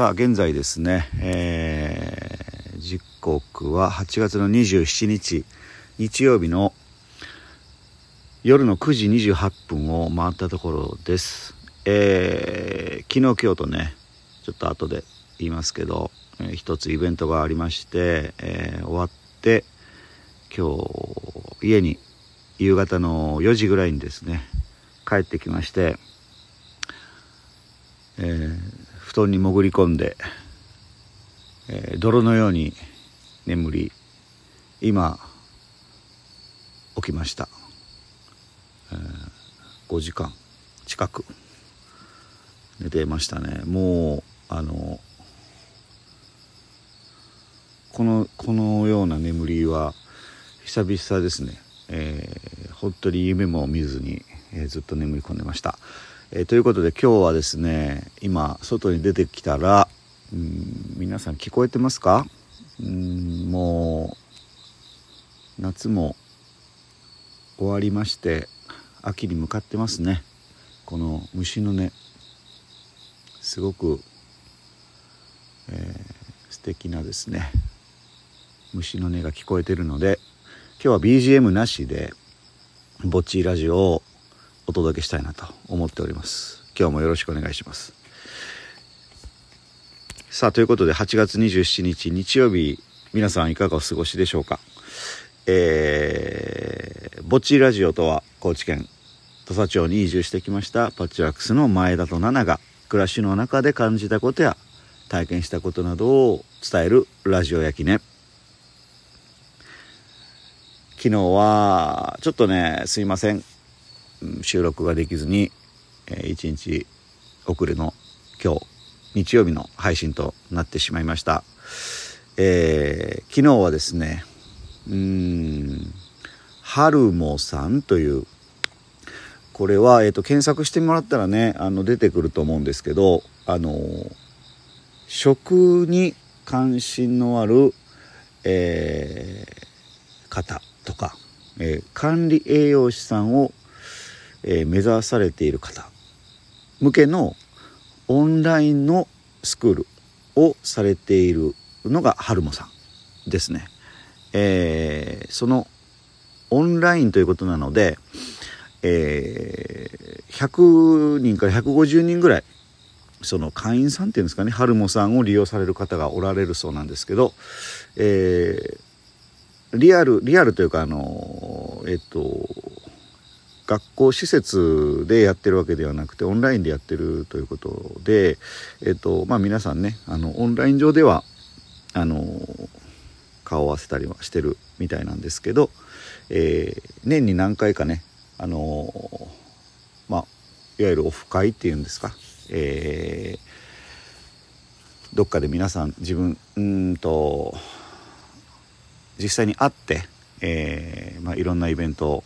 さあ現在ですね、えー、時刻は8月の27日日曜日の夜の9時28分を回ったところです、えー、昨日今日とねちょっと後で言いますけど、えー、一つイベントがありまして、えー、終わって今日家に夕方の4時ぐらいにですね帰ってきまして、えー布団に潜り込んで、えー、泥のように眠り今起きました、えー、5時間近く寝てましたね。もうあのこのこのような眠りは久々ですね、えー、本当に夢も見ずに、えー、ずっと眠り込んでました。えー、ということで今日はですね今外に出てきたらうん皆さん聞こえてますか？うんもう夏も終わりまして秋に向かってますね。この虫の音。すごく、えー、素敵なですね虫の音が聞こえてるので今日は BGM なしでぼっちラジオをお届けしたいなと思っております。今日もよろしくお願いします。さあということで8月27日日曜日皆さんいかがお過ごしでしょうか。えー、ぼっちラジオとは高知県土佐町に移住してきましたパッチワークスの前田と奈々が暮らしの中で感じたことや体験したことなどを伝えるラジオ焼きね。昨日はちょっとねすいません。収録ができずに、え、1日遅れの今日日曜日の配信となってしまいました、えー、昨日はですねうん春もさんというこれは、えーと、検索してもらったらねあの出てくると思うんですけどあの食に関心のある、えー、方とか、えー、管理栄養士さんをえー、目指されている方向けのオンラインのスクールをされているのが春もさんですね。えー、そのオンラインということなので、えー、100人から150人ぐらいその会員さんっていうんですかね春もさんを利用される方がおられるそうなんですけど、えー、リアルリアルというかあのえっと学校施設でやってるわけではなくてオンラインでやってるということで、えっとまあ、皆さんねあのオンライン上ではあの顔を合わせたりはしてるみたいなんですけど、えー、年に何回かねあのまあいわゆるオフ会っていうんですか、えー、どっかで皆さん自分うんと実際に会って、えーまあ、いろんなイベントを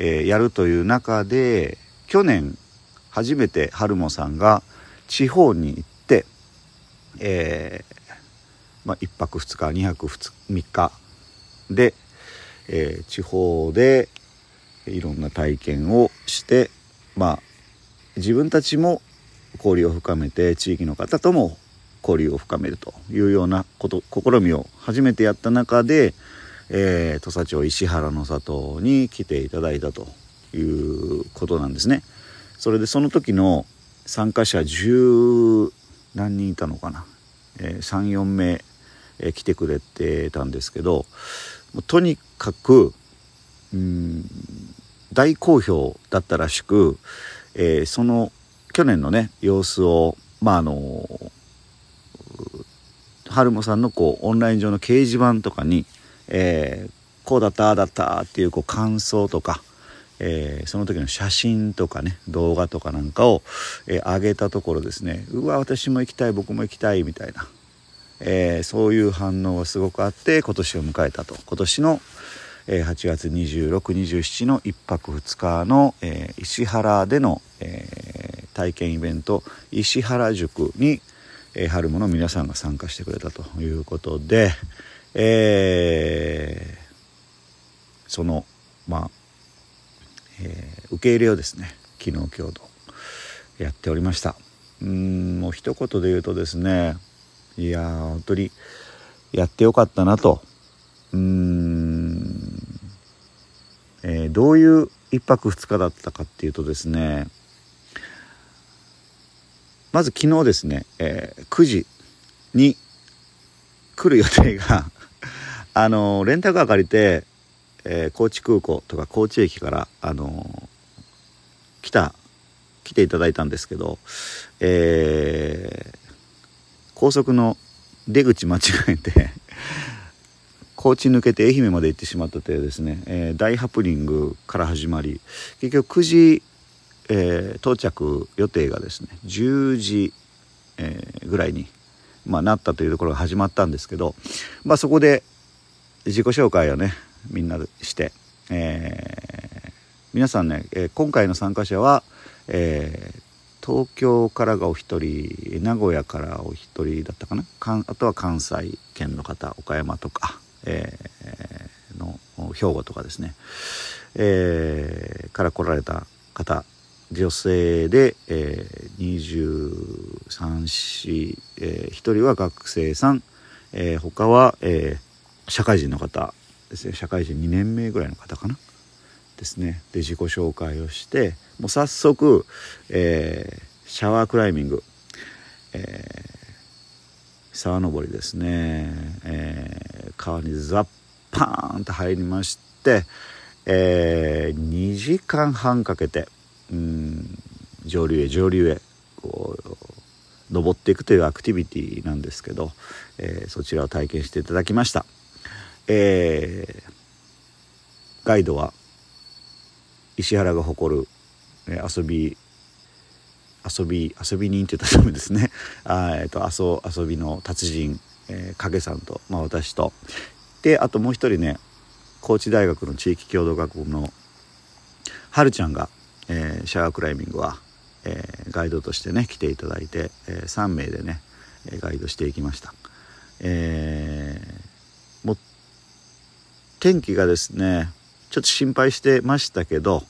えー、やるという中で去年初めて春もさんが地方に行って、えーまあ、1泊2日2泊 3, 3日で、えー、地方でいろんな体験をしてまあ自分たちも交流を深めて地域の方とも交流を深めるというようなこと試みを初めてやった中で、えー、土佐町石原の里に来ていただいたということなんですね。それでその時の参加者10何人いたのかな、えー、34名、えー、来てくれてたんですけどとにかくうん大好評だったらしく、えー、その去年のね様子をまああの春もさんのこうオンライン上の掲示板とかにえー、こうだったああだったっていうこう感想とか、えー、その時の写真とかね動画とかなんかを、えー、上げたところですね。うわ私も行きたい僕も行きたいみたいな、えー、そういう反応がすごくあって今年を迎えたと。今年の、えー、8月2627の1泊2日の、えー、石原での、えー、体験イベント石原塾に、えー、春もの皆さんが参加してくれたということで、えー、そのまあ、えー、受け入れをですね昨日今日とやっておりました。うんもう一言で言うとですねいやー本当にやってよかったなと。うん、えー、どういう1泊2日だったかっていうとですねまず昨日ですね、えー、9時に来る予定があのレンタカー借りて、えー、高知空港とか高知駅からあの来た来ていただいたんですけど、えー、高速の出口間違えて高知抜けて愛媛まで行ってしまったというですね、えー、大ハプニングから始まり結局9時、えー、到着予定がですね10時、えー、ぐらいに、まあ、なったというところが始まったんですけど、まあ、そこで自己紹介をねみんなでして、え皆さんね、え今回の参加者は、え東京からがお一人名古屋からお一人だったかな？かあとは関西圏の方岡山とかえ、の兵庫とかですね、え、から来られた方女性で、えー、234えー、1人は学生さん、えー、他は、えー、社会人の方ですね。社会人2年目ぐらいの方かな？ですね。で自己紹介をしてもう早速、えー、シャワークライミング、えー、沢登りですね、えー、川にザッパーンと入りまして、え、2時間半かけてうん上流へ上流へこう登っていくというアクティビティなんですけど、え、そちらを体験していただきました、えー、ガイドは石原が誇る、え遊び遊び遊び人って言ったらダメですね。あ、えーと、遊遊びの達人、えー、影さんと、まあ、私と。であともう一人ね高知大学の地域共同学部のはるちゃんが、えー、シャワークライミングは、えー、ガイドとしてね来ていただいて、えー、3名でねガイドしていきました、えー、天気がですねちょっと心配してましたけど、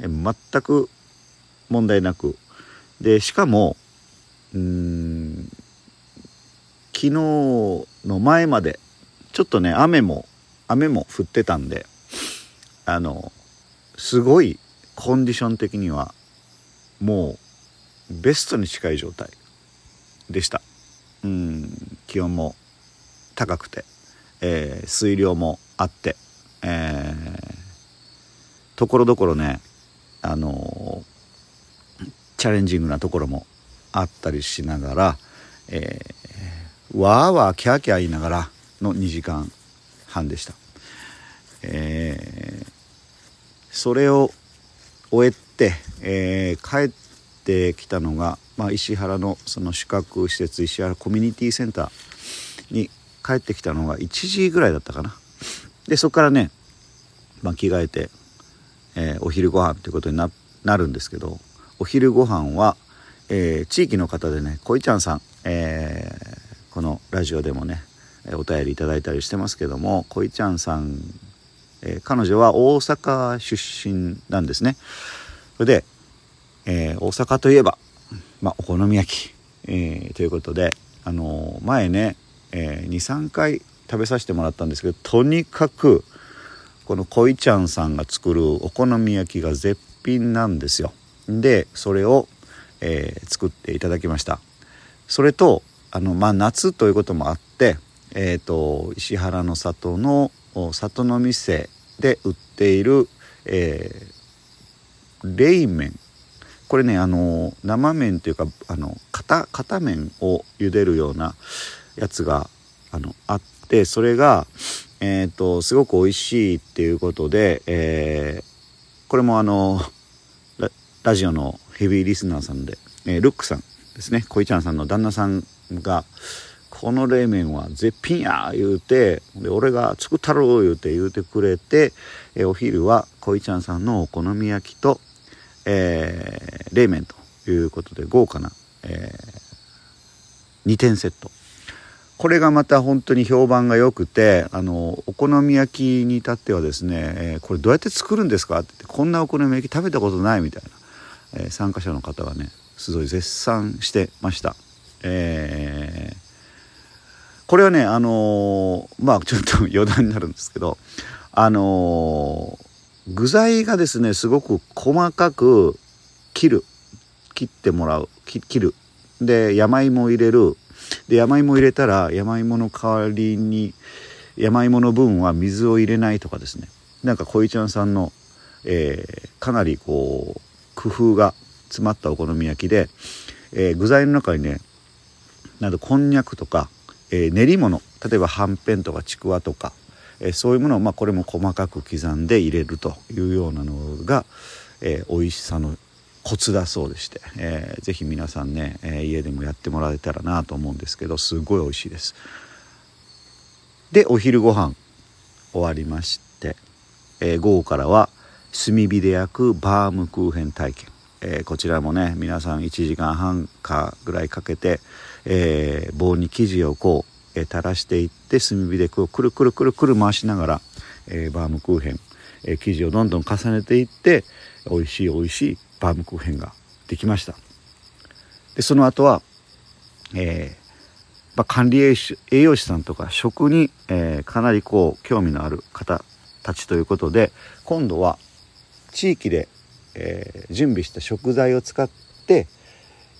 全く問題なく。でしかもうん昨日の前までちょっとね雨も雨も降ってたんであのすごいコンディション的にはもうベストに近い状態でした。うん気温も高くて、えー、水量もあって、えー、ところどころねあのーチャレンジングなところもあったりしながら、えー、わーわーキャーキャー言いながらの2時間半でした、えー、それを終えて、えー、帰ってきたのが、まあ、石原のその宿泊施設石原コミュニティセンターに帰ってきたのが1時ぐらいだったかな。でそこからね、まあ、着替えて、えー、お昼ご飯ということになるんですけどお昼ご飯は、えー、地域の方でねこいちゃんさん、えー、このラジオでもねお便りいただいたりしてますけどもこいちゃんさん、え、彼女は大阪出身なんですね。それで、え大阪といえば、まあ、お好み焼き、えということで、あの前ね、え23回食べさせてもらったんですけどとにかくこのこいちゃんさんが作るお好み焼きが絶品なんですよ。でそれを、えー、作っていただきましたそれとあの、まあ、夏ということもあって、えーと、石原の里の里の店で売っている、えー、冷麺これねあの生麺というかあの片片麺を茹でるようなやつがあのあってそれが、えーと、すごく美味しいっていうことで、えー、これもあのラジオのヘビーリスナーさんで、えー、ルックさんですねこいちゃんさんの旦那さんが「この冷麺は絶品や!」言うてで俺が作ったろう言うて言うてくれて、えー、お昼はこいちゃんさんのお好み焼きと、えー、冷麺ということで豪華な、えー、2点セットこれがまた本当に評判が良くてあのお好み焼きに至ってはですね、えー、これどうやって作るんですか？ってってこんなお好み焼き食べたことないみたいな。え参加者の方がねすごい絶賛してました。えーこれはねあのーまあちょっと余談になるんですけどあのー具材がですねすごく細かく切る切ってもらうき切る。で山芋を入れるで山芋入れたら山芋の代わりに山芋の分は水を入れないとかですね。なんか小井ちゃんさんの、えーかなりこう工夫が詰まったお好み焼きで、えー具材の中にねなんとこんにゃくとか、えー練り物例えばはんぺんとかちくわとか、えそういうものを、まあ、これも細かく刻んで入れるというようなのが、えー美味しさのコツだそうでして、えーぜひ皆さんね、えー家でもやってもらえたらなと思うんですけどすごい美味しいです。でお昼ご飯終わりまして、えー午後からは炭火で焼くバームクーヘン体験、えーこちらもね皆さん1時間半かぐらいかけて、えー棒に生地をこう、え垂らしていって炭火でこうくるくるくるくる回しながら、えバームクーヘン、え生地をどんどん重ねていって美味しい美味しいバームクーヘンができました。でその後は、えーまあ、管理栄養士さんとか食に、えーかなりこう興味のある方たちということで今度は地域で、えー準備した食材を使って、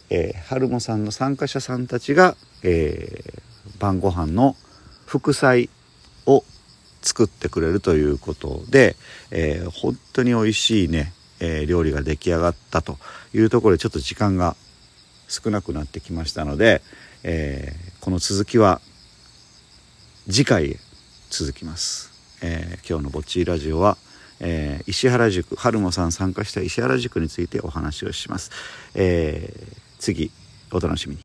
えー春もさんの参加者さんたちが、えー晩ご飯の副菜を作ってくれるということで、えー本当に美味しいね、えー料理が出来上がったというところでちょっと時間が少なくなってきましたので、えーこの続きは次回へ続きます、えー今日の「ぼっちラジオは」えー石原塾春もさん参加した石原塾についてお話をします、え次お楽しみに。